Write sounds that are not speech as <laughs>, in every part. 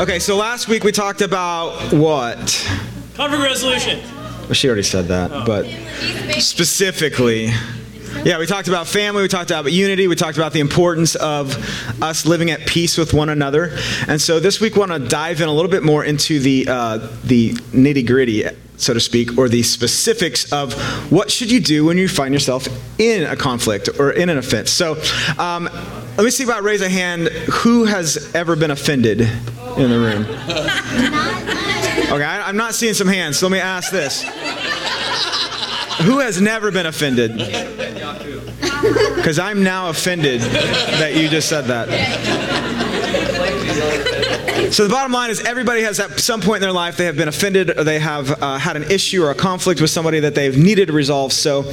Okay, so last week we talked about what? Conflict resolution. Well, she already said that, but specifically. Yeah, we talked about family, we talked about unity, we talked about the importance of us living at peace with one another. And so this week we want to dive in a little bit more into the, uh, the nitty gritty, so to speak, or the specifics of what should you do when you find yourself in a conflict or in an offense. So um, let me see about raise a hand. Who has ever been offended in the room? <laughs> Okay, I, I'm not seeing some hands, so let me ask this. Who has never been offended? Because I'm now offended that you just said that. So the bottom line is everybody has at some point in their life they have been offended or they have uh, had an issue or a conflict with somebody that they've needed to resolve. So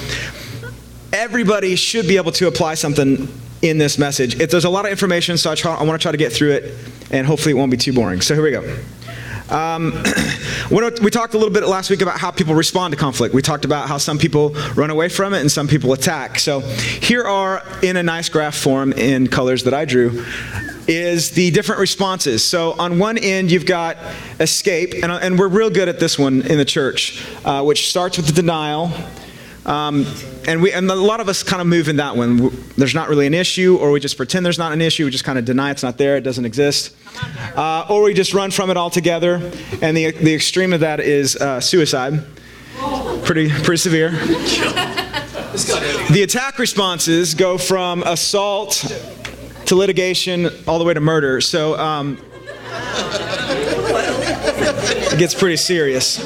everybody should be able to apply something in this message. If there's a lot of information, so I, try, I want to try to get through it, and hopefully it won't be too boring. So here we go. Um, <clears throat> we talked a little bit last week about how people respond to conflict. We talked about how some people run away from it and some people attack. So here are, in a nice graph form in colors that I drew, is the different responses. So on one end, you've got escape, and, and we're real good at this one in the church, uh, which starts with the denial. Um, and we and a lot of us kind of move in that one. There's not really an issue, or we just pretend there's not an issue. We just kind of deny it's not there, it doesn't exist, uh, or we just run from it altogether. And the the extreme of that is uh, suicide. Pretty pretty severe. The attack responses go from assault to litigation all the way to murder. So um, it gets pretty serious.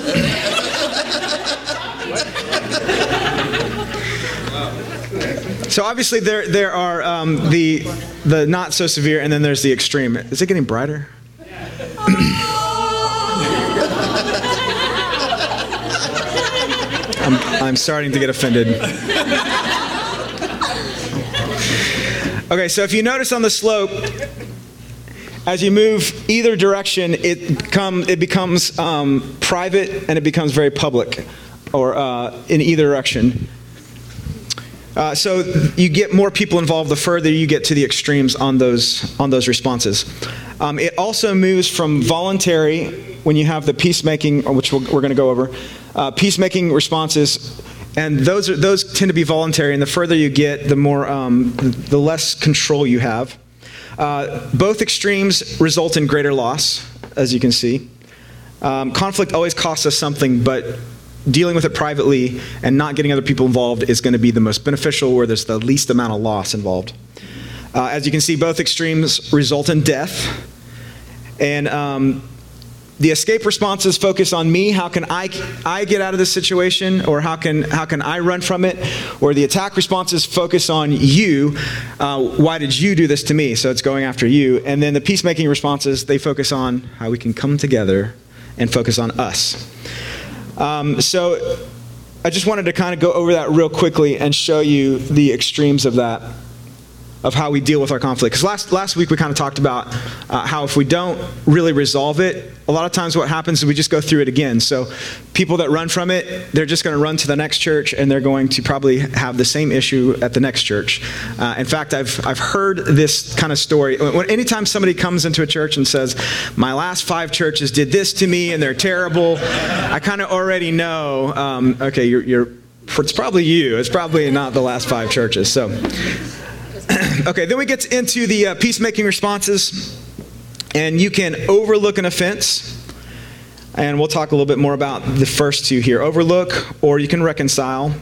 So obviously there there are um, the the not so severe, and then there's the extreme. Is it getting brighter? <laughs> I'm, I'm starting to get offended. Okay, so if you notice on the slope, as you move either direction, it, come, it becomes um, private and it becomes very public, or uh, in either direction. Uh, so you get more people involved the further you get to the extremes on those on those responses. Um, it also moves from voluntary when you have the peacemaking, which we we are going to go over, uh, peacemaking responses, and those are, those tend to be voluntary. And the further you get, the more um, the less control you have. Uh, both extremes result in greater loss, as you can see. Um, conflict always costs us something, but dealing with it privately and not getting other people involved is going to be the most beneficial where there's the least amount of loss involved. Uh, as you can see, both extremes result in death. And um, the escape responses focus on me. How can I, I get out of this situation? Or how can, how can I run from it? Or the attack responses focus on you. Uh, why did you do this to me? So it's going after you. And then the peacemaking responses, they focus on how we can come together and focus on us. Um, so I just wanted to kind of go over that real quickly and show you the extremes of that, of how we deal with our conflict. Because last, last week we kind of talked about uh, how if we don't really resolve it, a lot of times what happens is we just go through it again. So people that run from it, they're just going to run to the next church and they're going to probably have the same issue at the next church. Uh, in fact, I've, I've heard this kind of story. Anytime somebody comes into a church and says, My last five churches did this to me and they're terrible, I kind of already know, um, okay, you're, you're, it's probably you. It's probably not the last five churches. So, <clears throat> okay, then we get into the uh, peacemaking responses. And you can overlook an offense. And we'll talk a little bit more about the first two here overlook, or you can reconcile.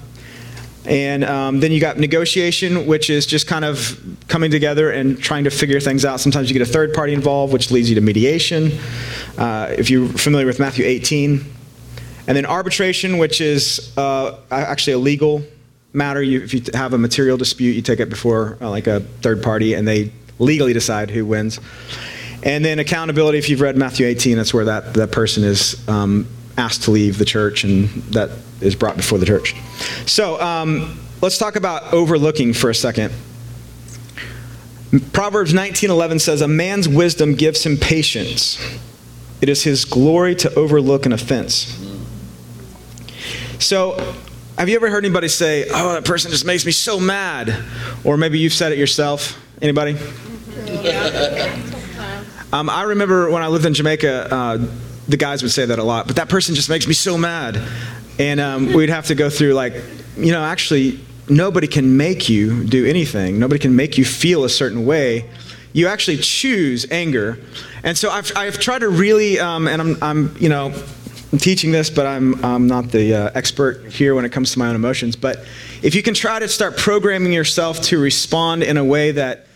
And um, then you got negotiation, which is just kind of coming together and trying to figure things out. Sometimes you get a third party involved, which leads you to mediation. Uh, if you're familiar with Matthew 18. And then arbitration, which is uh, actually a legal matter. You, if you have a material dispute, you take it before uh, like a third party, and they legally decide who wins. And then accountability, if you've read Matthew 18, that's where that, that person is um, asked to leave the church and that is brought before the church. So um, let's talk about overlooking for a second. Proverbs 19:11 says, "A man's wisdom gives him patience. It is his glory to overlook an offense." So, have you ever heard anybody say, "Oh, that person just makes me so mad," or maybe you've said it yourself? Anybody? <laughs> Um, I remember when I lived in Jamaica, uh, the guys would say that a lot, but that person just makes me so mad. And um, we'd have to go through, like, you know, actually, nobody can make you do anything, nobody can make you feel a certain way. You actually choose anger. And so I've, I've tried to really, um, and I'm, I'm, you know, I'm teaching this, but I'm, I'm not the uh, expert here when it comes to my own emotions. But if you can try to start programming yourself to respond in a way that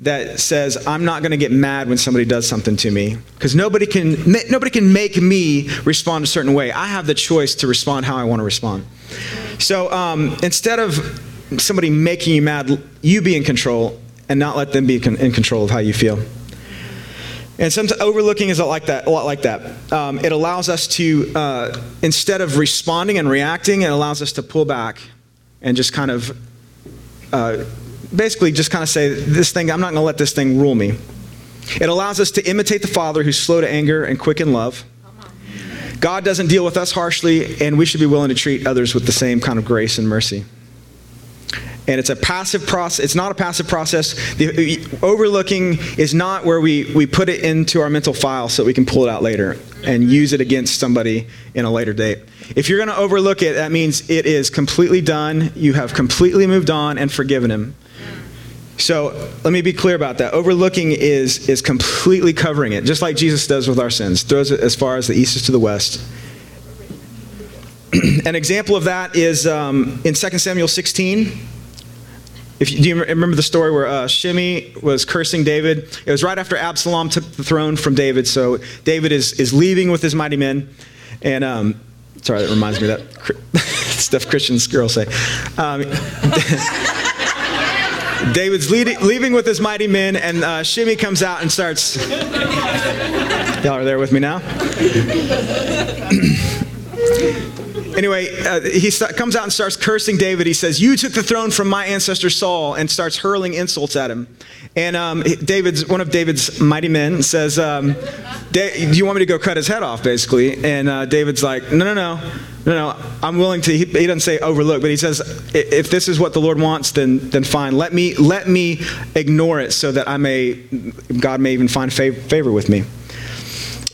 that says I'm not going to get mad when somebody does something to me because nobody can nobody can make me respond a certain way. I have the choice to respond how I want to respond. So um, instead of somebody making you mad, you be in control and not let them be in control of how you feel. And sometimes overlooking is a lot like that. A lot like that. Um, it allows us to, uh, instead of responding and reacting, it allows us to pull back and just kind of, uh, basically, just kind of say, "This thing, I'm not going to let this thing rule me." It allows us to imitate the Father who's slow to anger and quick in love. God doesn't deal with us harshly, and we should be willing to treat others with the same kind of grace and mercy and it's a passive process it's not a passive process. The overlooking is not where we, we put it into our mental file so we can pull it out later and use it against somebody in a later date. If you're going to overlook it that means it is completely done you have completely moved on and forgiven him. So let me be clear about that. Overlooking is is completely covering it just like jesus does with our sins throws it as far as the east is to the west. <clears throat> An example of that is um, in 2 samuel 16 if you, do you remember the story where uh, Shimei was cursing David? It was right after Absalom took the throne from David. So David is, is leaving with his mighty men. And um, sorry, that reminds me of that <laughs> stuff Christians girls say. Um, <laughs> David's leading, leaving with his mighty men, and uh, Shimei comes out and starts. <laughs> Y'all are there with me now? <clears throat> Anyway, uh, he st- comes out and starts cursing David. He says, You took the throne from my ancestor Saul, and starts hurling insults at him. And um, David's, one of David's mighty men says, um, Do you want me to go cut his head off, basically? And uh, David's like, No, no, no. No, no, I'm willing to. He, he doesn't say overlook, but he says, if this is what the Lord wants, then then fine. Let me let me ignore it so that I may, God may even find favor with me.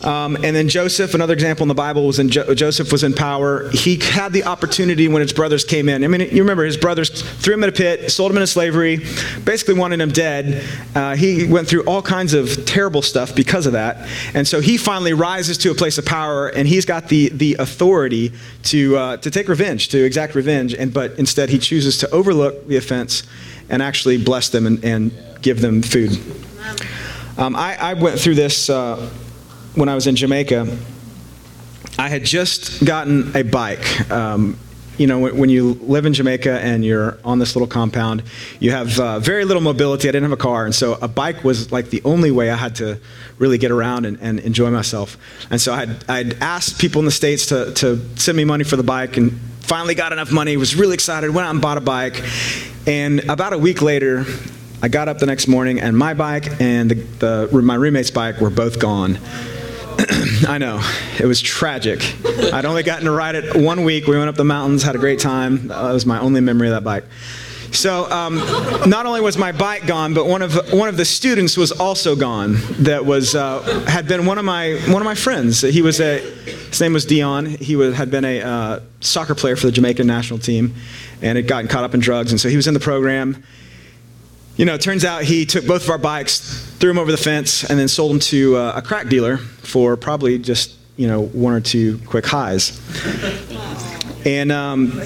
Um, and then Joseph, another example in the Bible, was in jo- Joseph was in power. He had the opportunity when his brothers came in. I mean, you remember his brothers threw him in a pit, sold him into slavery, basically wanted him dead. Uh, he went through all kinds of terrible stuff because of that. And so he finally rises to a place of power, and he's got the the authority to uh, to take revenge, to exact revenge. And but instead, he chooses to overlook the offense and actually bless them and, and give them food. Um, I, I, went through this. Uh, when I was in Jamaica, I had just gotten a bike. Um, you know, when, you live in Jamaica and you're on this little compound, you have uh, very little mobility. I didn't have a car, and so a bike was like the only way I had to really get around and, and enjoy myself. And so I'd, I'd asked people in the States to, to send me money for the bike, and finally got enough money, was really excited, went out and bought a bike. And about a week later, I got up the next morning, and my bike and the, the, my roommate's bike were both gone. <clears throat> I know. It was tragic. I'd only gotten to ride it one week. We went up the mountains, had a great time. That was my only memory of that bike. So um, not only was my bike gone, but one of one of the students was also gone. That was uh, had been one of my one of my friends. He was a his name was Dion. He was, had been a uh, soccer player for the Jamaican national team, and had gotten caught up in drugs. And so he was in the program you know, it turns out he took both of our bikes, threw them over the fence, and then sold them to uh, a crack dealer for probably just, you know, one or two quick highs. And um,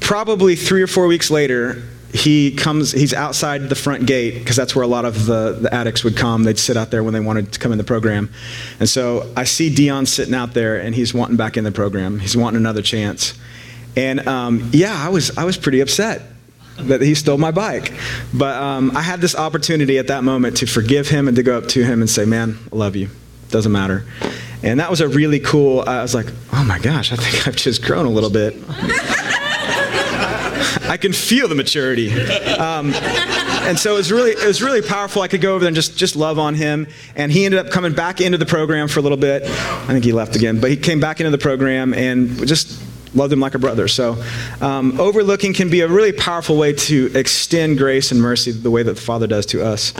probably three or four weeks later, he comes, he's outside the front gate because that's where a lot of the, the addicts would come. They'd sit out there when they wanted to come in the program. And so I see Dion sitting out there and he's wanting back in the program. He's wanting another chance. And um, yeah, I was, I was pretty upset that he stole my bike. But um, I had this opportunity at that moment to forgive him and to go up to him and say, Man, I love you. Doesn't matter. And that was a really cool, I was like, Oh my gosh, I think I've just grown a little bit. I can feel the maturity. Um, and so it was really it was really powerful. I could go over there and just just love on him. And he ended up coming back into the program for a little bit. I think he left again, but he came back into the program and just loved him like a brother. So, um, overlooking can be a really powerful way to extend grace and mercy the way that the Father does to us.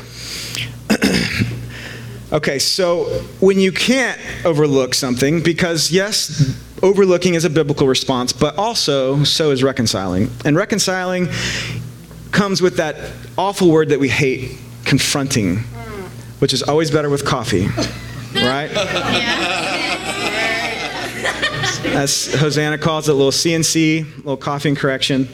<clears throat> Okay, so when you can't overlook something, because yes, overlooking is a biblical response, but also so is reconciling. And reconciling comes with that awful word that we hate, confronting, which is always better with coffee, right? <laughs> As Hosanna calls it, a little CNC, a little coffee and correction.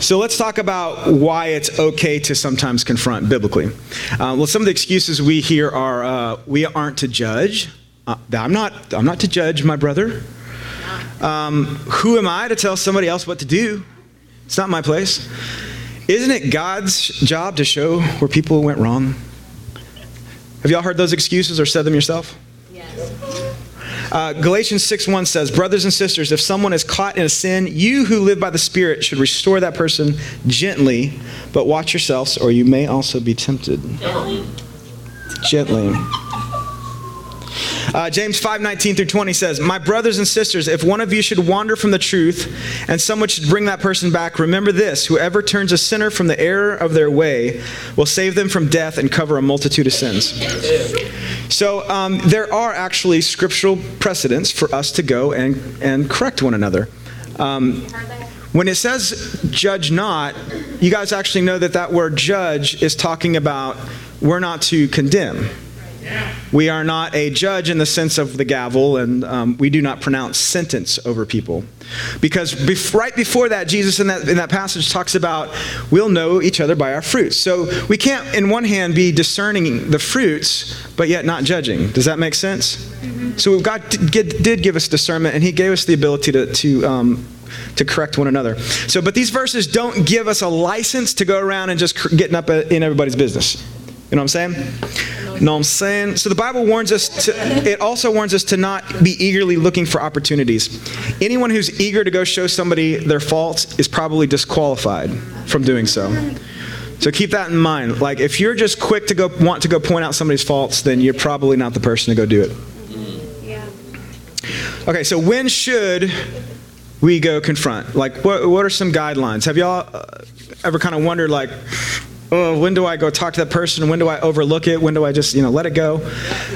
So let's talk about why it's okay to sometimes confront biblically. Uh, well, some of the excuses we hear are uh, we aren't to judge. Uh, I'm not. I'm not to judge my brother. Um, who am I to tell somebody else what to do? It's not my place. Isn't it God's job to show where people went wrong? Have y'all heard those excuses or said them yourself? Uh, Galatians 6 1 says, Brothers and sisters, if someone is caught in a sin, you who live by the Spirit should restore that person gently, but watch yourselves, or you may also be tempted. Gently. Uh, James 5 19 through 20 says, My brothers and sisters, if one of you should wander from the truth and someone should bring that person back, remember this whoever turns a sinner from the error of their way will save them from death and cover a multitude of sins. So um, there are actually scriptural precedents for us to go and, and correct one another. Um, when it says judge not, you guys actually know that that word judge is talking about we're not to condemn. We are not a judge in the sense of the gavel, and um, we do not pronounce sentence over people. Because bef- right before that, Jesus in that, in that passage talks about we'll know each other by our fruits. So we can't, in one hand, be discerning the fruits, but yet not judging. Does that make sense? Mm-hmm. So God did, did, give us discernment, and He gave us the ability to. to um, to correct one another. So, but these verses don't give us a license to go around and just getting up in everybody's business. You know what I'm saying? Know what I'm saying? So the Bible warns us to, it also warns us to not be eagerly looking for opportunities. Anyone who's eager to go show somebody their faults is probably disqualified from doing so. So keep that in mind. Like if you're just quick to go want to go point out somebody's faults, then you're probably not the person to go do it. Okay, so when should we go confront? Like what what are some guidelines? Have y'all uh, ever kind of wondered like oh, when do I go talk to that person? When do I overlook it? When do I just, you know, let it go?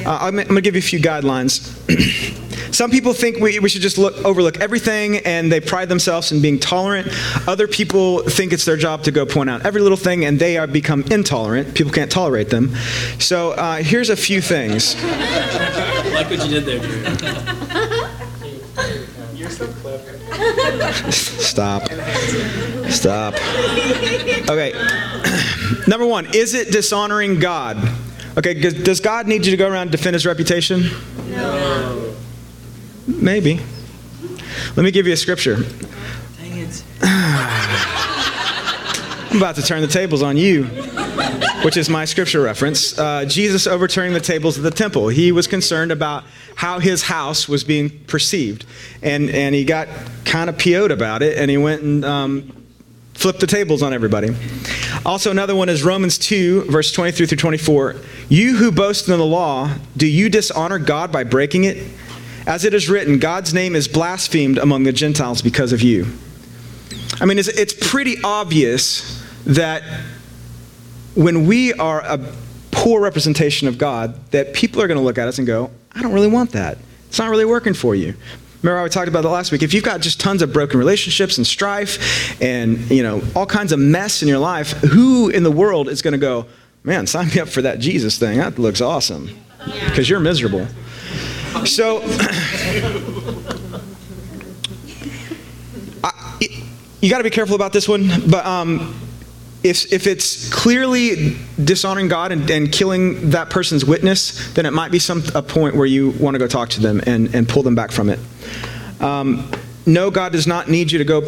Uh, I'm, I'm going to give you a few guidelines. <clears throat> Some people think we, we should just look, overlook everything and they pride themselves in being tolerant. Other people think it's their job to go point out every little thing and they are become intolerant. People can't tolerate them. So uh, here's a few things. <laughs> like what you did there, Drew. You're so clever. Stop. Stop. Okay. Number one, is it dishonoring God? Okay, does God need you to go around and defend his reputation? No. Maybe. Let me give you a scripture. Dang it. <sighs> I'm about to turn the tables on you, which is my scripture reference. Uh, Jesus overturning the tables of the temple. He was concerned about how his house was being perceived. And, and he got kind of PO'd about it, and he went and um, flipped the tables on everybody. Also, another one is Romans 2, verse 23 through 24. You who boast in the law, do you dishonor God by breaking it? As it is written, God's name is blasphemed among the Gentiles because of you. I mean, it's, it's pretty obvious that when we are a poor representation of God, that people are going to look at us and go, I don't really want that. It's not really working for you. Remember how we talked about that last week? If you've got just tons of broken relationships and strife and, you know, all kinds of mess in your life, who in the world is going to go, man, sign me up for that Jesus thing. That looks awesome. Because you're miserable. So, <clears throat> I, you got to be careful about this one, but um, if, if it's clearly dishonoring God and, and killing that person's witness, then it might be some a point where you want to go talk to them and, and pull them back from it. Um, no, God does not need you to go.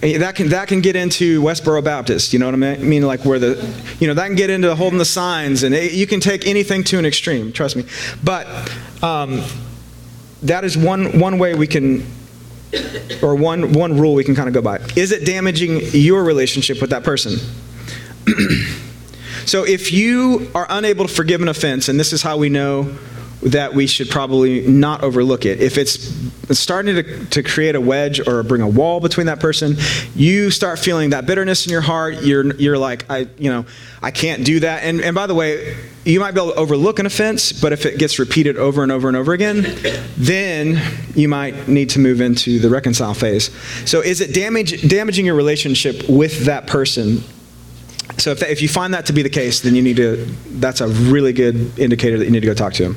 That can that can get into Westboro Baptist. You know what I mean? I mean like where the, you know, that can get into holding the signs, and it, you can take anything to an extreme. Trust me. But um, that is one one way we can or one one rule we can kind of go by. Is it damaging your relationship with that person? <clears throat> so if you are unable to forgive an offense, and this is how we know that we should probably not overlook it. If it's starting to, to create a wedge or bring a wall between that person, you start feeling that bitterness in your heart. You're, you're like, I, you know, I can't do that. And, and by the way, you might be able to overlook an offense, but if it gets repeated over and over and over again, then you might need to move into the reconcile phase. So is it damage, damaging your relationship with that person so if, if you find that to be the case, then you need to, that's a really good indicator that you need to go talk to him.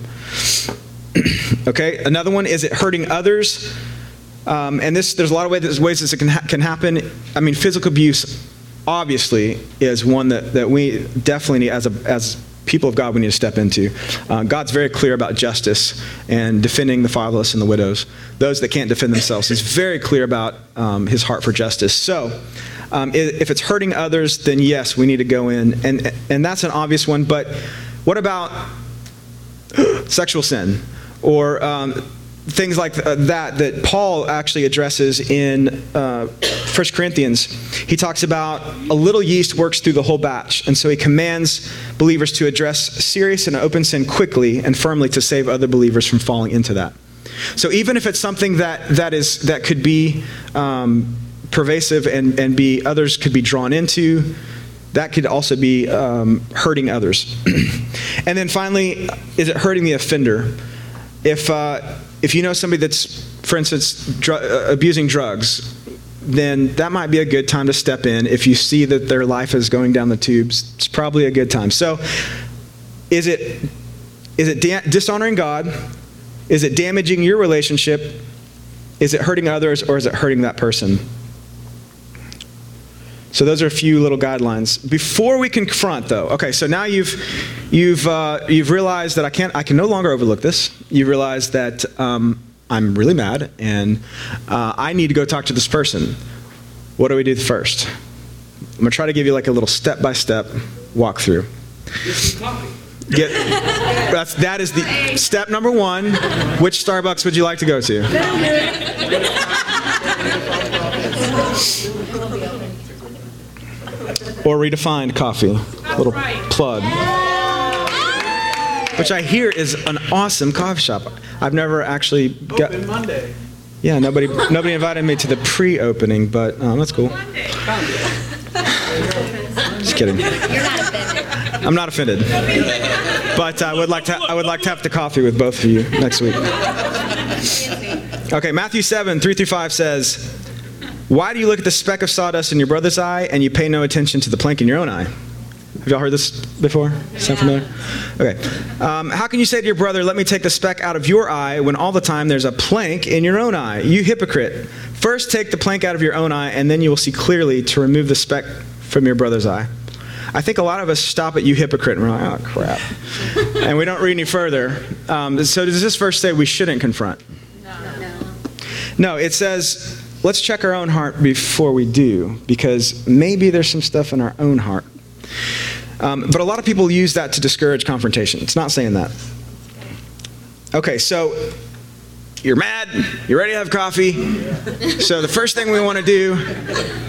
<clears throat> okay, another one is it hurting others? Um, and this, there's a lot of ways, ways this can, ha- can happen. I mean, physical abuse obviously is one that, that we definitely need, as, a, as people of God, we need to step into. Uh, God's very clear about justice and defending the fatherless and the widows, those that can't defend themselves. He's very clear about um, his heart for justice. So, um, if it's hurting others, then yes, we need to go in. And, and that's an obvious one. But what about <gasps> sexual sin? Or um, things like that that Paul actually addresses in uh, 1 Corinthians. He talks about a little yeast works through the whole batch. And so he commands believers to address serious and open sin quickly and firmly to save other believers from falling into that. So even if it's something that, that, is, that could be um, pervasive and, and be others could be drawn into that could also be um, hurting others <clears throat> and then finally is it hurting the offender if uh, if you know somebody that's for instance dr- uh, abusing drugs then that might be a good time to step in. If you see that their life is going down the tubes it's probably a good time. So is it is it da- dishonoring god? Is it damaging your relationship? Is it hurting others or is it hurting that person so those are a few little guidelines. Before we confront, though, okay. So now you've you've uh, you've realized that I can't I can no longer overlook this. You realize that um, I'm really mad and uh, I need to go talk to this person. What do we do first? I'm gonna try to give you like a little step by step walkthrough. Get that's that is the step number one. Which Starbucks would you like to go to? Or redefined coffee. That's Little right. plug. Which I hear is an awesome coffee shop. I've never actually got. Open Monday. Yeah, nobody nobody invited me to the pre-opening, but um, that's cool. Just kidding. You're not offended. I'm not offended. But I would like to I would like to have the coffee with both of you next week. Okay, Matthew 7, 3 through 5 says, why do you look at the speck of sawdust in your brother's eye and you pay no attention to the plank in your own eye? Have y'all heard this before? Sound familiar? Okay. Um, how can you say to your brother, Let me take the speck out of your eye, when all the time there's a plank in your own eye? You hypocrite. First take the plank out of your own eye, and then you will see clearly to remove the speck from your brother's eye. I think a lot of us stop at you hypocrite and we're like, oh, crap. <laughs> and we don't read any further. Um, so does this verse say we shouldn't confront? No. No, it says let's check our own heart before we do, because maybe there's some stuff in our own heart. Um, but a lot of people use that to discourage confrontation. It's not saying that. Okay, so you're mad, you're ready to have coffee. So the first thing we want to do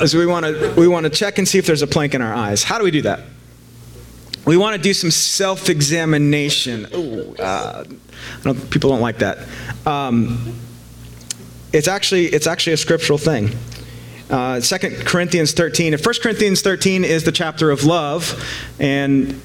is we want to we want to check and see if there's a plank in our eyes. How do we do that? We want to do some self-examination. Ooh, uh, don't, people don't like that. Um, it's actually, it's actually a scriptural thing. Uh, 2 Corinthians 13. 1 Corinthians 13 is the chapter of love and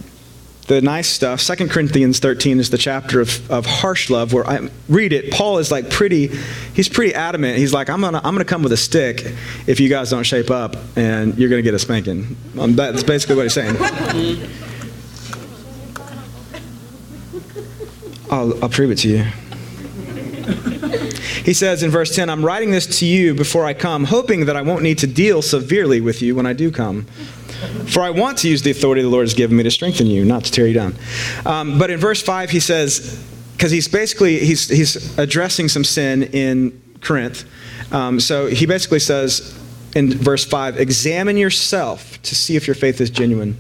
the nice stuff. 2 Corinthians 13 is the chapter of, of harsh love where I read it. Paul is like pretty, he's pretty adamant. He's like, I'm going to I'm gonna come with a stick if you guys don't shape up and you're going to get a spanking. Um, that's basically what he's saying. <laughs> I'll, I'll prove it to you. He says in verse 10, I'm writing this to you before I come, hoping that I won't need to deal severely with you when I do come. For I want to use the authority the Lord has given me to strengthen you, not to tear you down. Um, but in verse 5, he says, because he's basically, he's, he's addressing some sin in Corinth. Um, so he basically says in verse 5, examine yourself to see if your faith is genuine.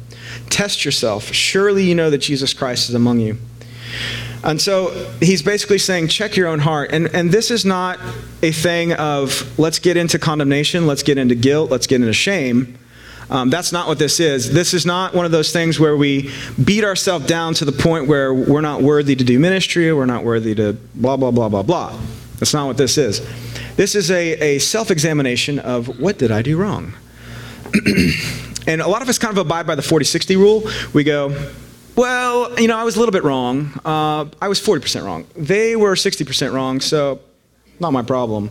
Test yourself. Surely you know that Jesus Christ is among you. And so he's basically saying, check your own heart. And, and this is not a thing of let's get into condemnation, let's get into guilt, let's get into shame. Um, that's not what this is. This is not one of those things where we beat ourselves down to the point where we're not worthy to do ministry we're not worthy to blah, blah, blah, blah, blah. That's not what this is. This is a, a self examination of what did I do wrong? <clears throat> and a lot of us kind of abide by the 40 60 rule. We go, well, you know, I was a little bit wrong. Uh, I was 40% wrong. They were 60% wrong, so not my problem.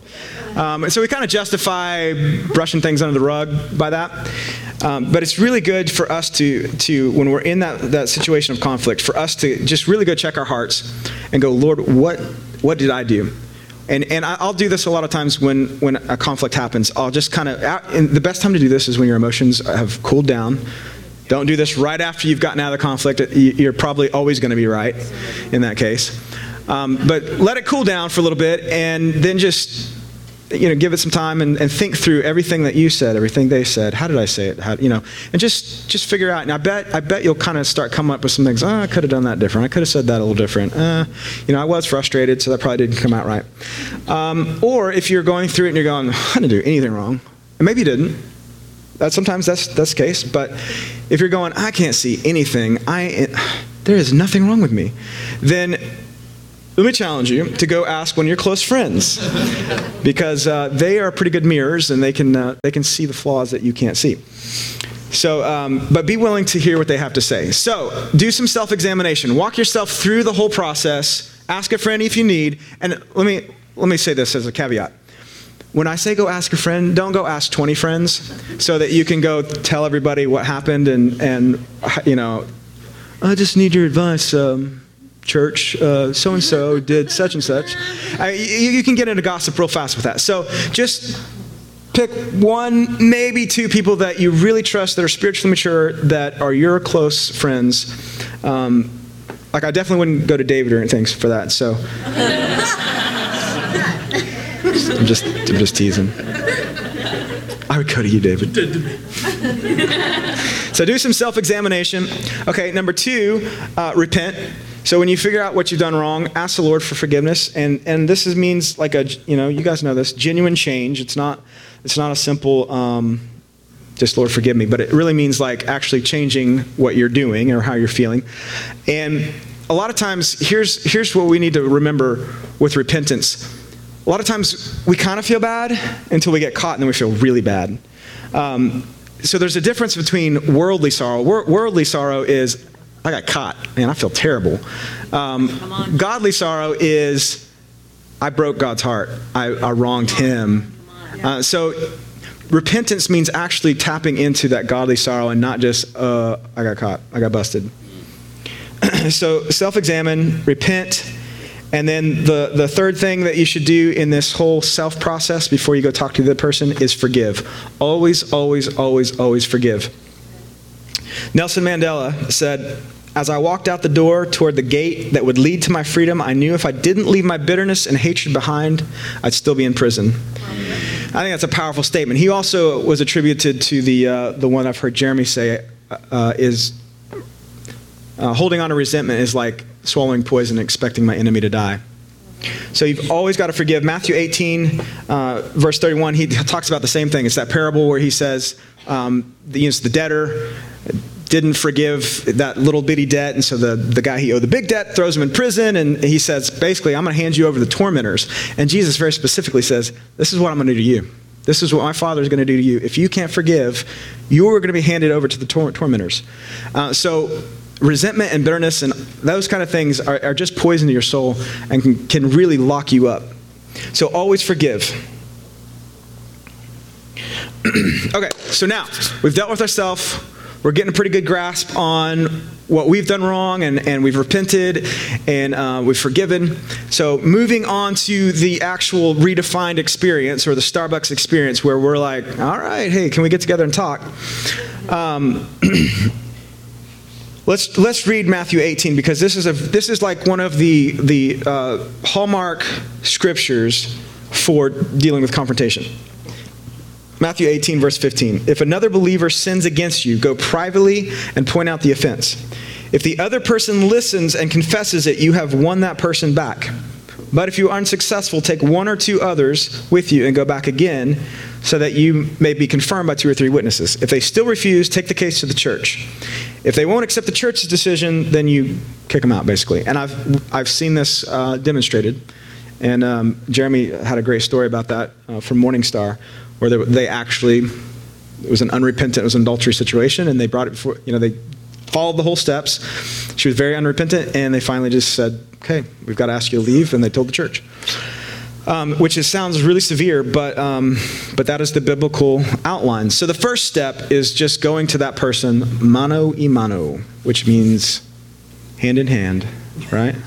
Um, so we kind of justify brushing things under the rug by that. Um, but it's really good for us to, to when we're in that, that situation of conflict, for us to just really go check our hearts and go, Lord, what, what did I do? And, and I'll do this a lot of times when, when a conflict happens. I'll just kind of, the best time to do this is when your emotions have cooled down. Don't do this right after you've gotten out of the conflict. You're probably always going to be right in that case. Um, but let it cool down for a little bit and then just you know, give it some time and, and, think through everything that you said, everything they said. How did I say it? How, you know, and just just figure out. And I bet I bet you'll kind of start coming up with some things. Oh, I could have done that different. I could have said that a little different. Uh, you know, I was frustrated, so that probably didn't come out right. Um, or if you're going through it and you're going, I didn't do anything wrong, and maybe you didn't. That sometimes that's that's the case. But if you're going, I can't see anything. I there is nothing wrong with me. Then let me challenge you to go ask one of your close friends because uh, they are pretty good mirrors and they can, uh, they can see the flaws that you can't see. So, um, but be willing to hear what they have to say. So, do some self examination. Walk yourself through the whole process. Ask a friend if you need. And let me, let me say this as a caveat. When I say go ask a friend, don't go ask 20 friends so that you can go tell everybody what happened and, and you know, I just need your advice. Um, church, so and so did such and such. I, you, you can get into gossip real fast with that. So just pick one, maybe two people that you really trust that are spiritually mature, that are your close friends. Um, like, I definitely wouldn't go to David or anything for that. So <laughs> I'm just, I'm just teasing. I would go to you, David. so do some self examination. Okay, number two, uh, repent. So when you figure out what you've done wrong, ask the Lord for forgiveness. And, and this is, means like a, you know, you guys know this, genuine change. It's not, it's not a simple, um, just Lord forgive me, but it really means like actually changing what you're doing or how you're feeling. And a lot of times, here's, here's what we need to remember with repentance. A lot of times we kind of feel bad until we get caught and then we feel really bad. Um, so there's a difference between worldly sorrow. Wor- worldly sorrow is I got caught. Man, I feel terrible. Um, godly sorrow is I broke God's heart. I, I wronged Him. Uh, so repentance means actually tapping into that godly sorrow and not just uh, I got caught. I got busted. <clears throat> so self-examine, repent, and then the, the third thing that you should do in this whole self process before you go talk to the person is forgive. Always, always, always, always forgive. Nelson Mandela said, As I walked out the door toward the gate that would lead to my freedom, I knew if I didn't leave my bitterness and hatred behind, I'd still be in prison. I think that's a powerful statement. He also was attributed to the, uh, the one I've heard Jeremy say uh, is uh, holding on to resentment is like swallowing poison expecting my enemy to die. So you've always got to forgive. Matthew 18, uh, verse 31, he talks about the same thing. It's that parable where he says, um, the, you know, the debtor didn't forgive that little bitty debt, and so the, the guy he owed the big debt throws him in prison, and he says, basically, I'm going to hand you over to the tormentors. And Jesus very specifically says, This is what I'm going to do to you. This is what my Father is going to do to you. If you can't forgive, you're going to be handed over to the tor- tormentors. Uh, so resentment and bitterness and those kind of things are, are just poison to your soul and can, can really lock you up. So always forgive. <clears throat> okay, so now we've dealt with ourselves. We're getting a pretty good grasp on what we've done wrong and, and we've repented and uh, we've forgiven. So, moving on to the actual redefined experience or the Starbucks experience where we're like, all right, hey, can we get together and talk? Um, <clears throat> Let's, let's read Matthew 18 because this is, a, this is like one of the, the uh, hallmark scriptures for dealing with confrontation. Matthew 18, verse 15. If another believer sins against you, go privately and point out the offense. If the other person listens and confesses it, you have won that person back. But if you are unsuccessful, take one or two others with you and go back again, so that you may be confirmed by two or three witnesses. If they still refuse, take the case to the church. If they won't accept the church's decision, then you kick them out, basically. And I've, I've seen this uh, demonstrated. And um, Jeremy had a great story about that uh, from Morningstar, where they, they actually, it was an unrepentant, it was an adultery situation, and they brought it before, you know, they followed the whole steps. She was very unrepentant, and they finally just said, okay, we've got to ask you to leave, and they told the church. Um, which is, sounds really severe, but, um, but that is the biblical outline. So the first step is just going to that person, mano y mano, which means hand in hand, right? <laughs>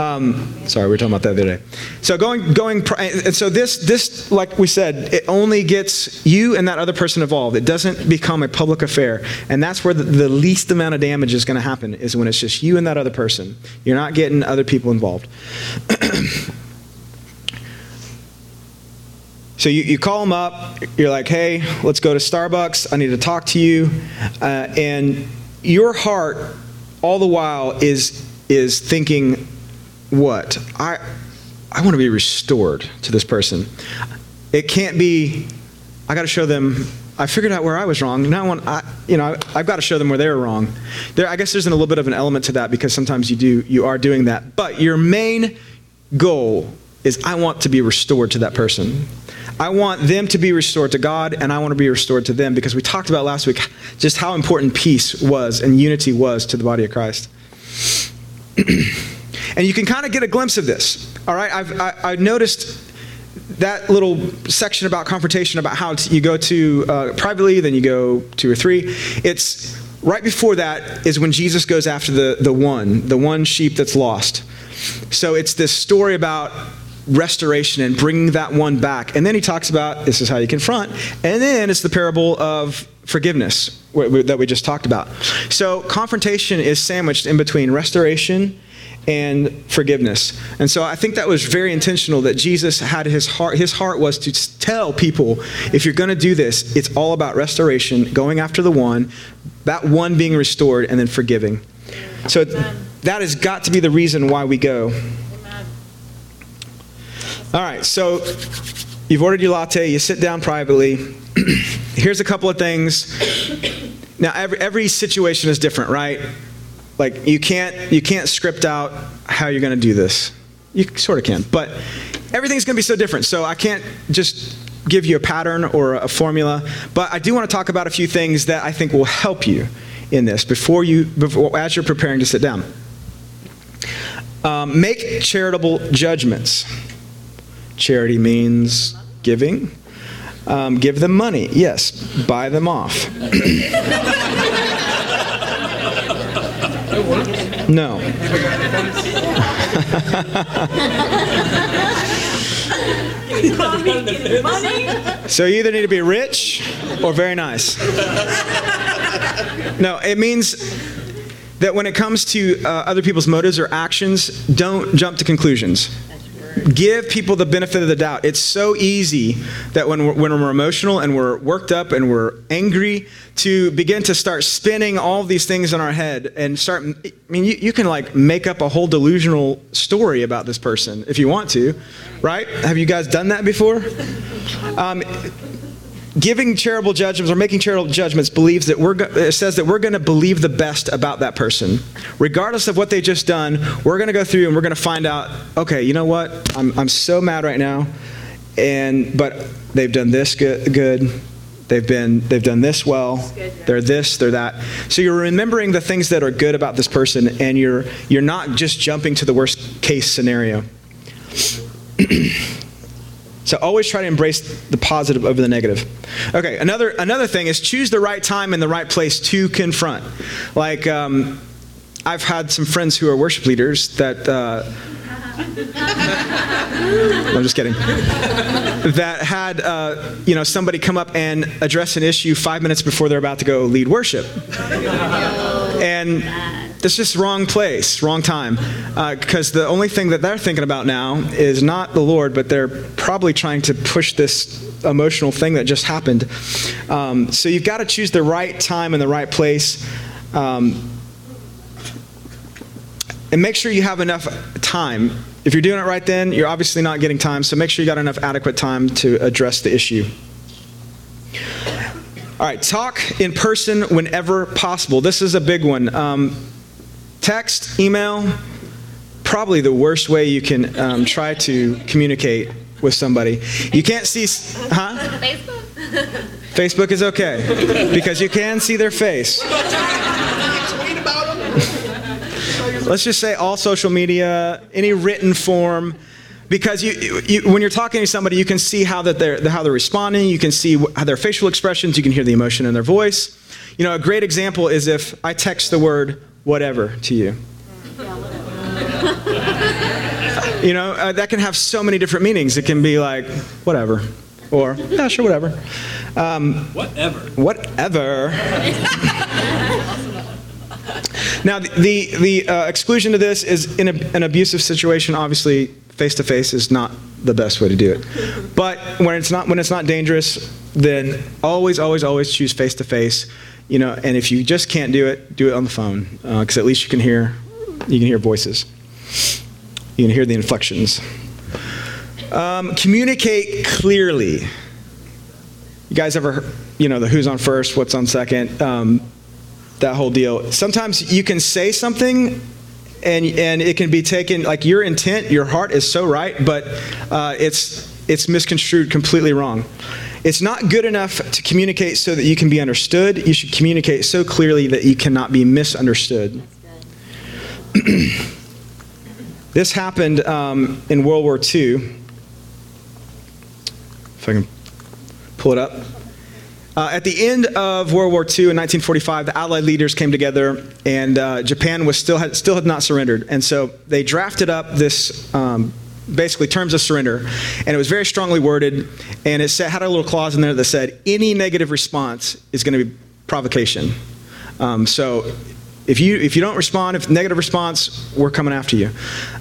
Um, sorry, we were talking about that the other day. So going, going, and so this, this, like we said, it only gets you and that other person involved. It doesn't become a public affair, and that's where the, the least amount of damage is going to happen. Is when it's just you and that other person. You're not getting other people involved. <clears throat> So you, you call them up, you're like, hey, let's go to Starbucks, I need to talk to you. Uh, and your heart, all the while, is, is thinking, what? I, I want to be restored to this person. It can't be, I got to show them, I figured out where I was wrong. Now I want, I, you know, I, have got to show them where they were wrong. There, I guess there's a little bit of an element to that because sometimes you do, you are doing that. But your main goal is I want to be restored to that person. I want them to be restored to God, and I want to be restored to them because we talked about last week just how important peace was and unity was to the body of Christ. <clears throat> and you can kind of get a glimpse of this. All right, I've I, I noticed that little section about confrontation about how you go to uh, privately, then you go two or three. It's right before that is when Jesus goes after the the one, the one sheep that's lost. So it's this story about restoration and bringing that one back. And then he talks about this is how you confront. And then it's the parable of forgiveness that we just talked about. So confrontation is sandwiched in between restoration and forgiveness. And so I think that was very intentional that Jesus had his heart his heart was to tell people if you're going to do this, it's all about restoration, going after the one, that one being restored and then forgiving. So that has got to be the reason why we go. All right, so you've ordered your latte, you sit down privately. <clears throat> Here's a couple of things. Now, every, every situation is different, right? Like you can't you can't script out how you're going to do this. You sort of can, but everything's going to be so different. So I can't just give you a pattern or a formula, but I do want to talk about a few things that I think will help you in this before you before, as you're preparing to sit down. Um, make charitable judgments. Charity means giving. Um, give them money. Yes. Buy them off. no. so you either need to be rich or very nice. No, it means that when it comes to uh, other people's motives or actions, don't jump to conclusions give people the benefit of the doubt. It's so easy that when we're, when we're emotional and we're worked up and we're angry to begin to start spinning all these things in our head and start. I mean, you, you can like make up a whole delusional story about this person if you want to, right? Have you guys done that before? Um, giving charitable judgments or making charitable judgments believes that we're it says that we're going to believe the best about that person. Regardless of what they just done we're going to go through and we're going to find out okay you know what? I'm, I'm so mad right now and but they've done this good. They've been they've done this well. They're this they're that. So you're remembering the things that are good about this person and you're you're not just jumping to the worst case scenario <clears throat> So always try to embrace the positive over the negative. Okay, another another thing is choose the right time and the right place to confront. Like um, I've had some friends who are worship leaders that. Uh, <laughs> I'm just kidding. That had uh, you know somebody come up and address an issue five minutes before they're about to go lead worship, and it's just wrong place, wrong time. Because uh, the only thing that they're thinking about now is not the Lord, but they're probably trying to push this emotional thing that just happened. Um, so you've got to choose the right time and the right place. Um, and make sure you have enough time. If you're doing it right then, you're obviously not getting time, so make sure you got enough adequate time to address the issue. All right, talk in person whenever possible. This is a big one. Um, text, email, probably the worst way you can um, try to communicate with somebody. You can't see, huh? Facebook? <laughs> Facebook is okay because you can see their face. <laughs> Let's just say all social media, any written form, because you, you, when you're talking to somebody, you can see how that they're how they're responding. You can see how their facial expressions. You can hear the emotion in their voice. You know, a great example is if I text the word "whatever" to you. <laughs> you know, uh, that can have so many different meanings. It can be like "whatever," or "yeah, sure, whatever." Um, Whatever. whatever. now, the the, the uh, exclusion to this is in a, an abusive situation. Obviously, face to face is not the best way to do it. But when it's not when it's not dangerous, then always, always, always choose face to face. You know, and if you just can't do it, do it on the phone because at least you can hear you can hear voices. You can hear the inflections. Um, communicate clearly. You guys ever, you know, the who's on first, what's on second, um, that whole deal. Sometimes you can say something and, and it can be taken, like your intent, your heart is so right, but uh, it's, it's misconstrued completely wrong. It's not good enough to communicate so that you can be understood. You should communicate so clearly that you cannot be misunderstood. <clears throat> this happened um, in World War II. If I can pull it up. Uh, at the end of World War II in 1945, the Allied leaders came together, and uh, Japan was still had, still had not surrendered, and so they drafted up this um, basically terms of surrender, and it was very strongly worded, and it said, had a little clause in there that said any negative response is going to be provocation. Um, so if you if you don't respond, if negative response, we're coming after you,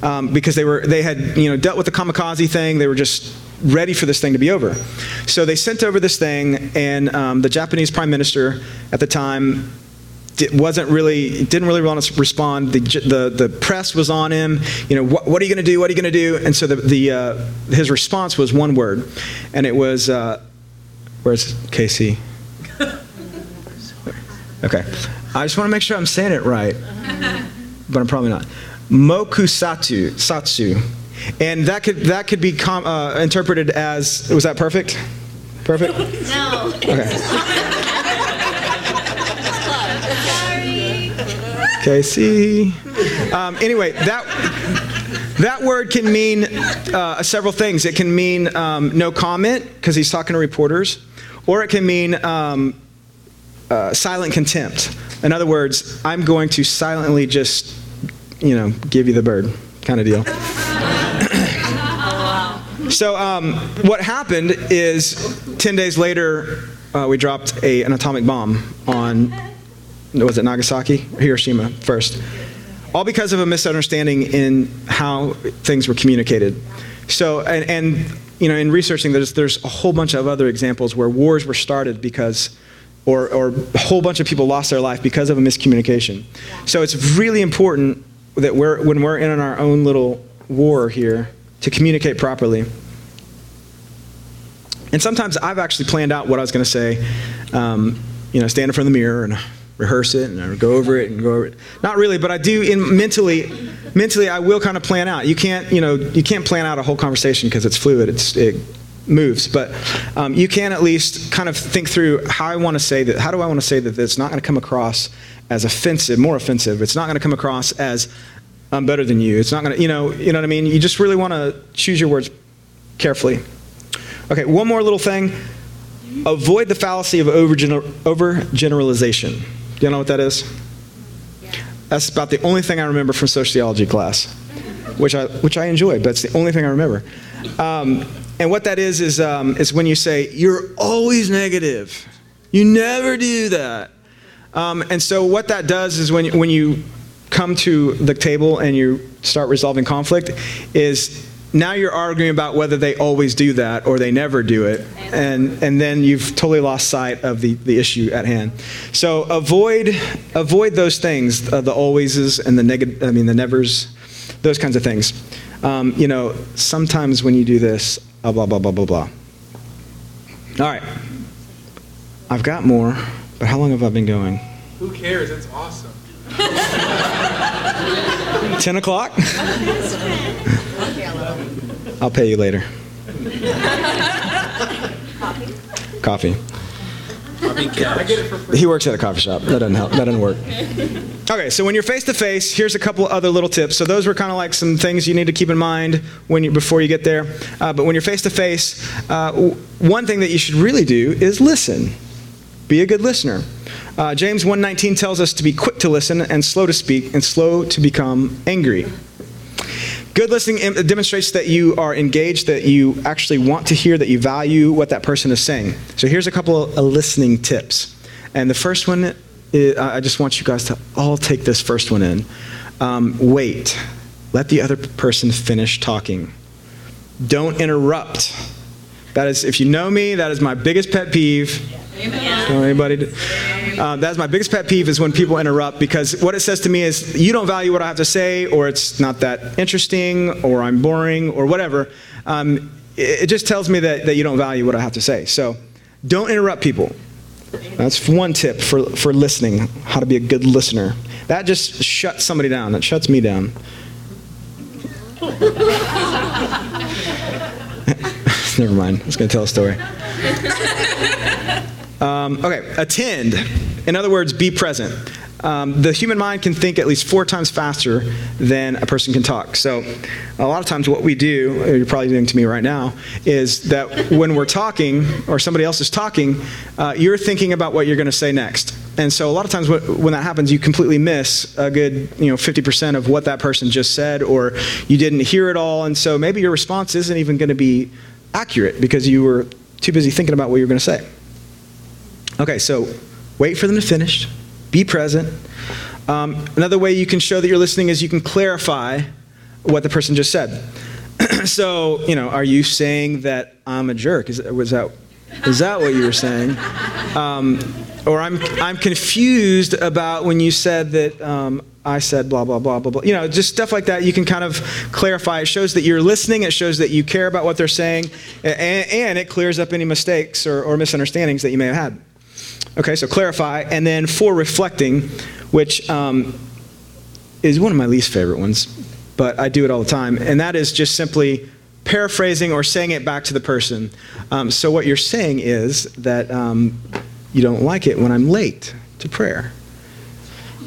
um, because they were they had you know dealt with the kamikaze thing. They were just ready for this thing to be over. So they sent over this thing, and um, the Japanese prime minister at the time wasn't really didn't really want to respond. The, the, the press was on him. You know, what, what are you going to do? What are you going to do? And so the, the uh, his response was one word, and it was uh, where's Casey? <laughs> Okay, I just want to make sure I'm saying it right, <laughs> but I'm probably not. Mokusatsu, satsu, and that could that could be com- uh, interpreted as was that perfect? Perfect. <laughs> No. Okay. Casey. Um, anyway, that that word can mean uh, several things. It can mean um, no comment because he's talking to reporters, or it can mean um, uh, silent contempt. In other words, I'm going to silently just, you know, give you the bird, kind of deal. <coughs> so um, what happened is, ten days later, uh, we dropped a, an atomic bomb on was it Nagasaki Hiroshima first? All because of a misunderstanding in how things were communicated. So, and, and you know, in researching, there's, there's a whole bunch of other examples where wars were started because, or, or a whole bunch of people lost their life because of a miscommunication. So it's really important that we're, when we're in our own little war here, to communicate properly. And sometimes I've actually planned out what I was going to say, um, you know, stand in front of the mirror and rehearse it and go over it and go over it. Not really, but I do in mentally. Mentally, I will kind of plan out. You can't, you know, you can't plan out a whole conversation because it's fluid. It's it moves, but um, you can at least kind of think through how I want to say that. How do I want to say that it's not going to come across as offensive, more offensive. It's not going to come across as I'm better than you. It's not going to, you know, you know what I mean. You just really want to choose your words carefully. Okay, one more little thing. Avoid the fallacy of overgener- overgeneralization. Do you know what that is? That's about the only thing I remember from sociology class, which I, which I enjoyed, but it's the only thing I remember. Um, and what that is, is, um, is when you say, you're always negative. You never do that. Um, and so what that does is when, when you come to the table and you start resolving conflict is now you're arguing about whether they always do that or they never do it. And and then you've totally lost sight of the, the issue at hand. So avoid avoid those things uh, the alwayses and the negative i mean the nevers those kinds of things. Um, you know sometimes when you do this uh, blah blah blah blah blah. All right. I've got more but how long have i been going? Who cares? it's awesome. <laughs> 10 o'clock <laughs> i'll pay you later coffee Coffee and couch. I get it for free. He works at a coffee shop. That doesn't help. That doesn't work. Okay, so when you're face to face, here's a couple other little tips. So those were kind of like some things you need to keep in mind when you before you get there. Uh, but when you're face to face, one thing that you should really do is listen. Be a good listener. Uh, James 1:19 tells us to be quick to listen and slow to speak and slow to become angry. Good listening demonstrates that you are engaged, that you actually want to hear, that you value what that person is saying. So here's a couple of listening tips. And the first one, is, I just want you guys to all take this first one in. Um, wait. Let the other person finish talking. Don't interrupt. That is, if you know me, that is my biggest pet peeve. Don't anybody? Uh, that's my biggest pet peeve is when people interrupt because what it says to me is you don't value what I have to say, or it's not that interesting, or I'm boring, or whatever. Um, it, it just tells me that, that you don't value what I have to say. So don't interrupt people. That's one tip for, for listening, how to be a good listener. That just shuts somebody down. That shuts me down. <laughs> Never mind. I was going to tell a story. <laughs> Um, okay, attend. In other words, be present. Um, the human mind can think at least four times faster than a person can talk. So, a lot of times, what we do, you're probably doing to me right now, is that when we're talking or somebody else is talking, uh, you're thinking about what you're going to say next. And so, a lot of times, wh- when that happens, you completely miss a good, you know, 50% of what that person just said, or you didn't hear it all. And so, maybe your response isn't even going to be accurate because you were too busy thinking about what you're going to say. Okay, so wait for them to finish. Be present. Um, another way you can show that you're listening is you can clarify what the person just said. <clears throat> so, you know, are you saying that I'm a jerk? Is, was that, is that what you were saying? Um, or I'm, I'm confused about when you said that um, I said blah, blah, blah, blah, blah. You know, just stuff like that. You can kind of clarify. It shows that you're listening. It shows that you care about what they're saying. And, and it clears up any mistakes or, or misunderstandings that you may have had. Okay, so clarify. And then for reflecting, which um, is one of my least favorite ones, but I do it all the time. And that is just simply paraphrasing or saying it back to the person. Um, so what you're saying is that um, you don't like it when I'm late to prayer.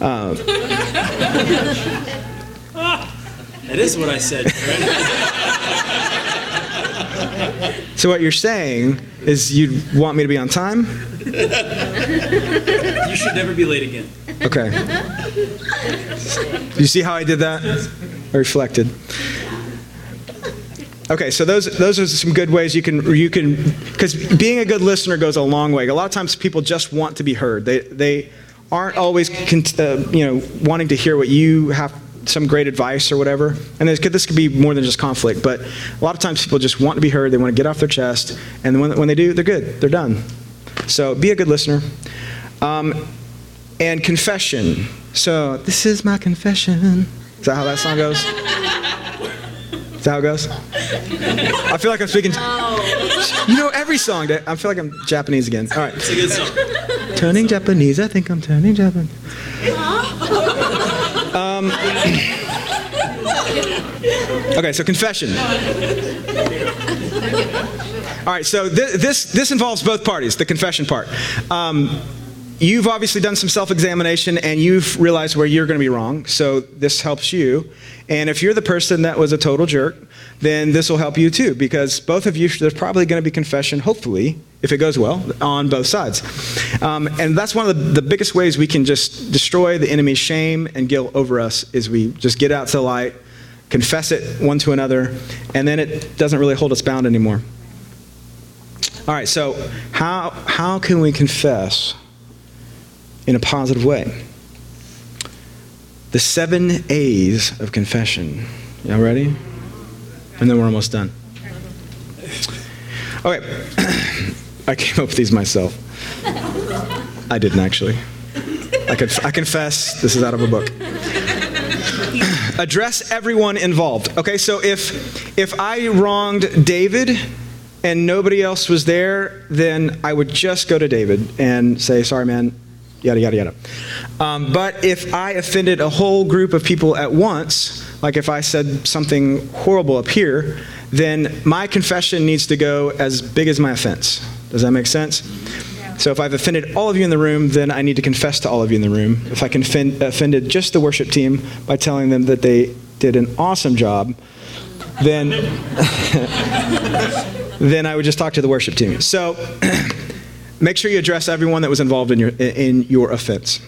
Uh, That is what I said. Right? <laughs> so what you're saying is you want me to be on time? You should never be late again. Okay. You see how I did that? I reflected. Okay, so those those are some good ways you can you can because being a good listener goes a long way. A lot of times people just want to be heard. They they aren't always uh, you know wanting to hear what you have some great advice or whatever. And this could, this could be more than just conflict, but a lot of times people just want to be heard. They want to get off their chest, and when when they do, they're good. They're done. So be a good listener. Um, and confession. So, this is my confession. Is that how that song goes? <laughs> Is that how it goes? I feel like I'm speaking. <laughs> You know every song. that- I feel like I'm Japanese again. All right. It's a good song. Turning Japanese. I think I'm turning Japanese. Um, okay, so confession. All right, so th- this this involves both parties. The confession part. Um, you've obviously done some self-examination and you've realized where you're going to be wrong. So this helps you. And if you're the person that was a total jerk, then this will help you too, because both of you there's probably going to be confession. Hopefully, if it goes well, on both sides. Um, and that's one of the, the biggest ways we can just destroy the enemy's shame and guilt over us is we just get out to the light, confess it one to another, and then it doesn't really hold us bound anymore. All right, so how, how can we confess in a positive way? The seven A's of confession. Y'all ready? and then we're almost done. Okay, <clears throat> I came up with these myself. I didn't actually. I, conf- I confess, this is out of a book. Address everyone involved. Okay, so if if I wronged David and nobody else was there, then I would just go to David and say, "Sorry, man," yada yada yada. Um, but if I offended a whole group of people at once, like if I said something horrible up here, then my confession needs to go as big as my offense. Does that make sense? So if I've offended all of you in the room, then I need to confess to all of you in the room. If I offend, offended just the worship team by telling them that they did an awesome job, then <laughs> then I would just talk to the worship team. So <clears throat> make sure you address everyone that was involved in your in your offense.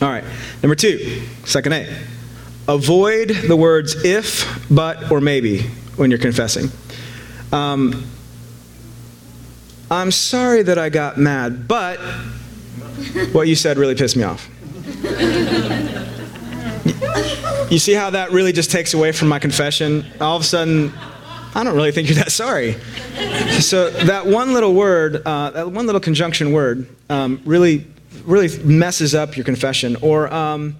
All right. Number two, second A. Avoid the words if, but, or maybe when you're confessing. Um, I'm sorry that I got mad, but what you said really pissed me off. You see how that really just takes away from my confession? All of a sudden, I don't really think you're that sorry. So that one little word, uh, that one little conjunction word, um, really, really messes up your confession. Or um,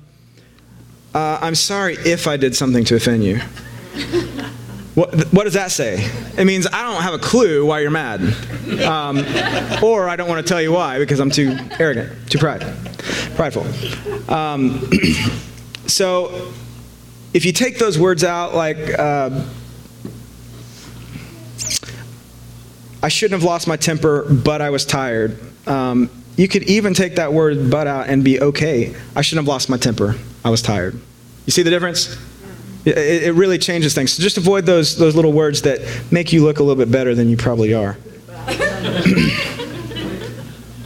uh, I'm sorry if I did something to offend you. What, what does that say? It means I don't have a clue why you're mad. Um, or I don't want to tell you why because I'm too arrogant, too pride, prideful. Um, <clears throat> so if you take those words out, like, uh, I shouldn't have lost my temper, but I was tired. Um, you could even take that word but out and be okay. I shouldn't have lost my temper. I was tired. You see the difference? It, it really changes things. So just avoid those, those little words that make you look a little bit better than you probably are. <laughs>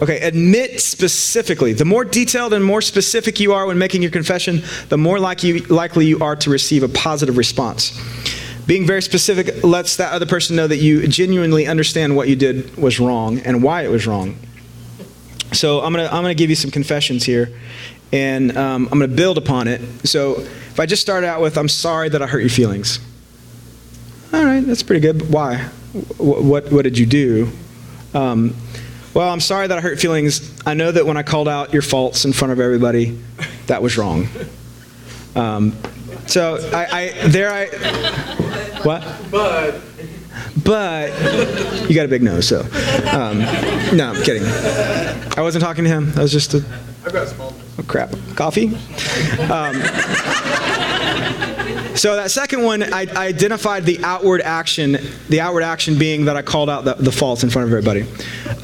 okay, admit specifically. The more detailed and more specific you are when making your confession, the more like you, likely you are to receive a positive response. Being very specific lets that other person know that you genuinely understand what you did was wrong and why it was wrong. So I'm gonna I'm gonna give you some confessions here, and um, I'm gonna build upon it. So if I just start out with I'm sorry that I hurt your feelings. All right, that's pretty good. Why? What what, what did you do? Um, well, I'm sorry that I hurt feelings. I know that when I called out your faults in front of everybody, that was wrong. Um, so I, I there I what? But But you got a big nose, so um, no, I'm kidding. I wasn't talking to him. I was just a I've got a small. oh, crap coffee. Um, so that second one, I, I identified the outward action. The outward action being that I called out the, the faults in front of everybody.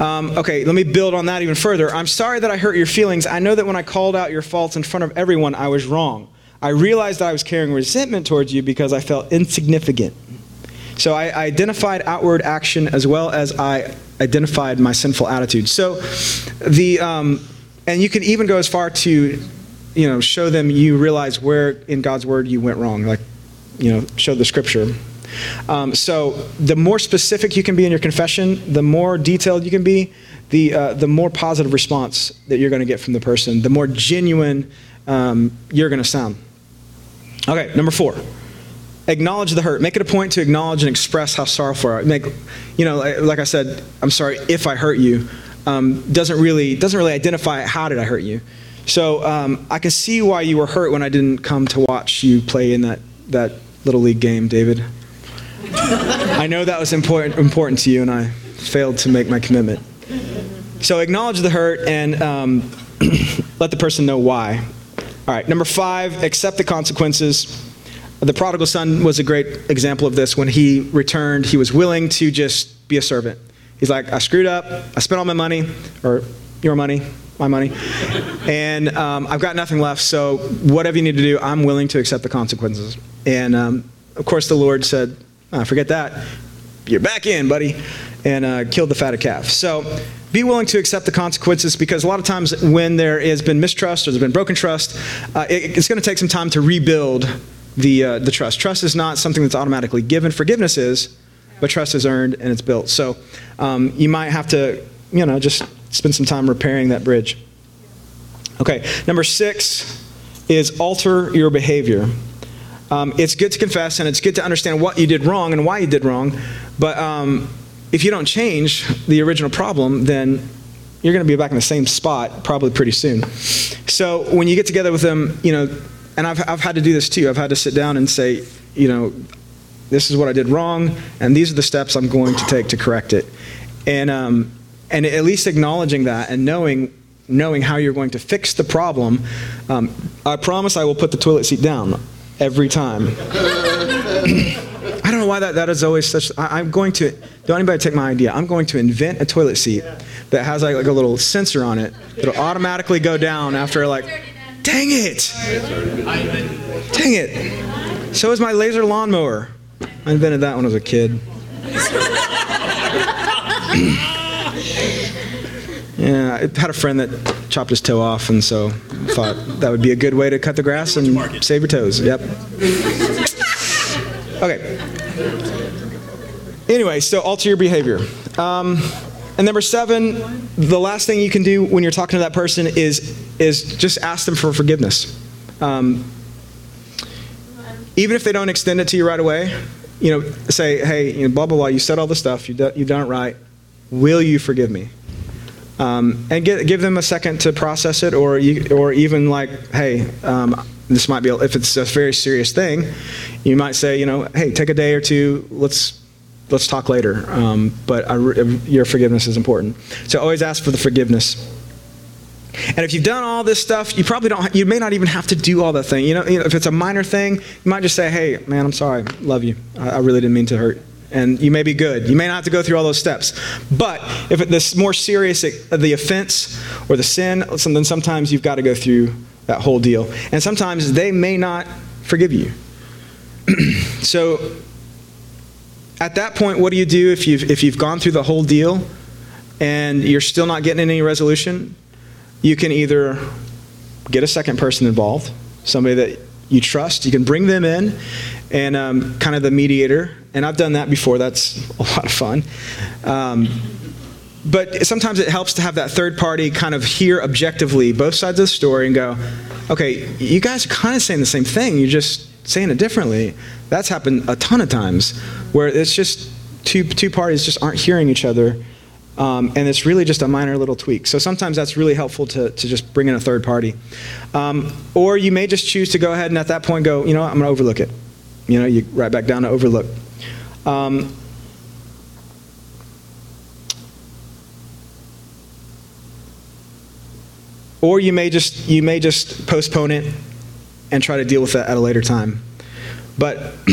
Um, okay, let me build on that even further. I'm sorry that I hurt your feelings. I know that when I called out your faults in front of everyone, I was wrong. I realized that I was carrying resentment towards you because I felt insignificant. So I identified outward action as well as I identified my sinful attitude. So the um, and you can even go as far to you know show them you realize where in God's word you went wrong, like you know show the scripture. Um, so the more specific you can be in your confession, the more detailed you can be, the uh, the more positive response that you're going to get from the person, the more genuine um, you're going to sound. Okay, number four acknowledge the hurt. Make it a point to acknowledge and express how sorrowful are. Make, you know, like, like I said, I'm sorry if I hurt you. Um, doesn't really doesn't really identify how did I hurt you. So um, I can see why you were hurt when I didn't come to watch you play in that that little league game, David. I know that was important important to you, and I failed to make my commitment. So acknowledge the hurt and um, <clears throat> let the person know why. All right, number five, accept the consequences. The prodigal son was a great example of this. When he returned, he was willing to just be a servant. He's like, I screwed up. I spent all my money, or your money, my money, and um, I've got nothing left. So whatever you need to do, I'm willing to accept the consequences. And um, of course, the Lord said, oh, "Forget that. You're back in, buddy," and uh, killed the fatted calf. So be willing to accept the consequences because a lot of times when there has been mistrust or there's been broken trust, uh, it, it's going to take some time to rebuild the, uh, the trust. Trust is not something that's automatically given. Forgiveness is, but trust is earned and it's built. So um, you might have to, you know, just spend some time repairing that bridge. Okay, number six is alter your behavior. Um, it's good to confess and it's good to understand what you did wrong and why you did wrong. But um, if you don't change the original problem, then you're going to be back in the same spot probably pretty soon. So when you get together with them, you know, and I've, I've had to do this too. I've had to sit down and say, you know, this is what I did wrong, and these are the steps I'm going to take to correct it. And, um, and at least acknowledging that and knowing, knowing how you're going to fix the problem, um, I promise I will put the toilet seat down every time. <coughs> I don't know why that, that is always such. I, I'm going to, don't anybody take my idea. I'm going to invent a toilet seat that has like, like a little sensor on it that'll automatically go down after like, dang it! Dang it! So is my laser lawnmower. I invented that when I was a kid. yeah, I had a friend that chopped his toe off, and so thought that would be a good way to cut the grass and save your toes. Yep. Okay. Anyway, so alter your behavior. Um, and number seven, the last thing you can do when you're talking to that person is is just ask them for forgiveness. Um, even if they don't extend it to you right away, you know, say, hey, you know, blah blah blah. You said all the stuff. You do, you've done it right. Will you forgive me? Um, and get, give them a second to process it, or you, or even like, hey, um, this might be if it's a very serious thing, you might say, you know, hey, take a day or two. Let's let's talk later. Um, but I, your forgiveness is important. So always ask for the forgiveness. And if you've done all this stuff, you probably don't. You may not even have to do all that thing. You know, you know if it's a minor thing, you might just say, "Hey, man, I'm sorry. Love you. I, I really didn't mean to hurt." And you may be good. You may not have to go through all those steps. But if it, this more serious, the offense or the sin, then sometimes you've got to go through that whole deal. And sometimes they may not forgive you. <clears throat> so at that point, what do you do if you've, if you've gone through the whole deal and you're still not getting any resolution? You can either get a second person involved, somebody that you trust. You can bring them in and um, kind of the mediator. And I've done that before. That's a lot of fun. Um, but sometimes it helps to have that third party kind of hear objectively both sides of the story and go, okay, you guys are kind of saying the same thing. You're just saying it differently. That's happened a ton of times where it's just two, two parties just aren't hearing each other. Um, and it's really just a minor little tweak. So sometimes that's really helpful to, to just bring in a third party. Um, or you may just choose to go ahead and at that point go, you know what, I'm going to overlook it. You know, you right back down to overlook. Um, or you may just you may just postpone it and try to deal with that at a later time. But <clears throat>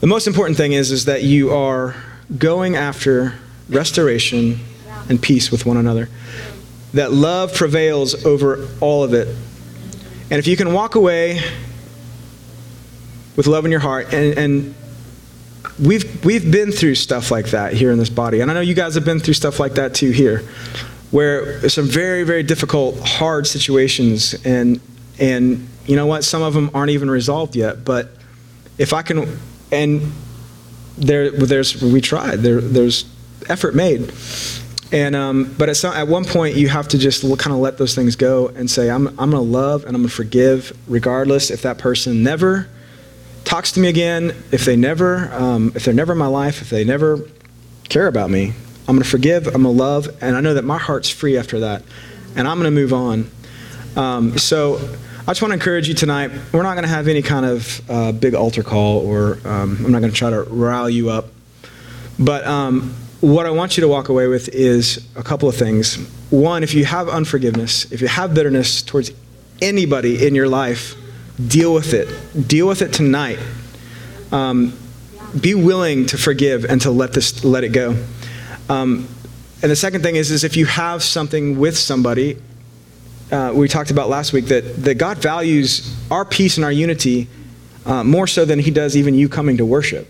the most important thing is is that you are going after restoration and peace with one another. That love prevails over all of it. And if you can walk away with love in your heart and, and we've we've been through stuff like that here in this body. And I know you guys have been through stuff like that too here. Where some very, very difficult, hard situations and and you know what, some of them aren't even resolved yet. But if I can and there there's we tried. There there's effort made. And um, but at, some, at one point you have to just kind of let those things go and say I'm I'm gonna love and I'm gonna forgive regardless if that person never talks to me again, if they never um, if they're never in my life, if they never care about me. I'm gonna forgive. I'm gonna love, and I know that my heart's free after that, and I'm gonna move on. Um, so I just want to encourage you tonight. We're not going to have any kind of uh, big altar call, or um, I'm not going to try to rile you up. But um, what I want you to walk away with is a couple of things. One, if you have unforgiveness, if you have bitterness towards anybody in your life, deal with it. Deal with it tonight. Um, be willing to forgive and to let this let it go. Um, and the second thing is, is if you have something with somebody, uh, we talked about last week that, that God values our peace and our unity uh, more so than He does even you coming to worship.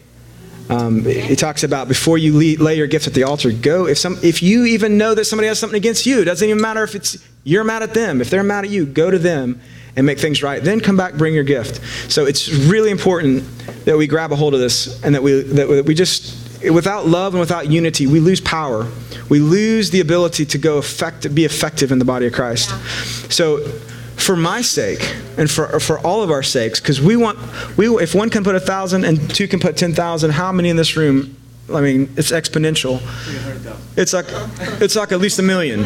Um, he talks about before you lay your gifts at the altar, go. If some, if you even know that somebody has something against you, it doesn't even matter if it's you're mad at them. If they're mad at you, go to them and make things right. Then come back, bring your gift. So it's really important that we grab a hold of this and that we that we just without love and without unity, we lose power. We lose the ability to go effect, be effective in the body of Christ. So for my sake and for, for all of our sakes, because we want, we, if one can put a thousand and two can put 10,000, how many in this room? I mean, it's exponential. It's like, it's like at least a million.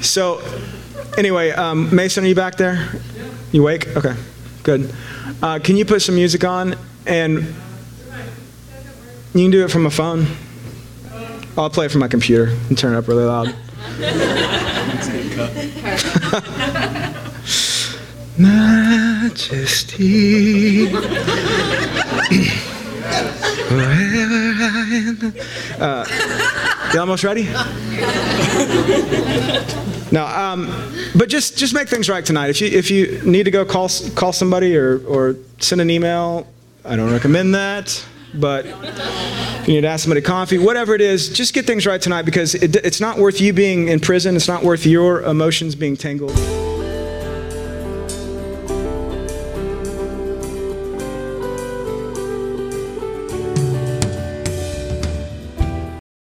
so, anyway, um, Mason, are you back there? You awake? Okay, good. Uh, can you put some music on? And you can do it from a phone. I'll play it from my computer and turn it up really loud. <laughs> Majesty. Wherever I am. Uh, you almost ready? No, um, but just just make things right tonight. If you if you need to go call call somebody or or send an email, I don't recommend that. But if you need to ask somebody coffee, whatever it is, just get things right tonight because it, it's not worth you being in prison. It's not worth your emotions being tangled.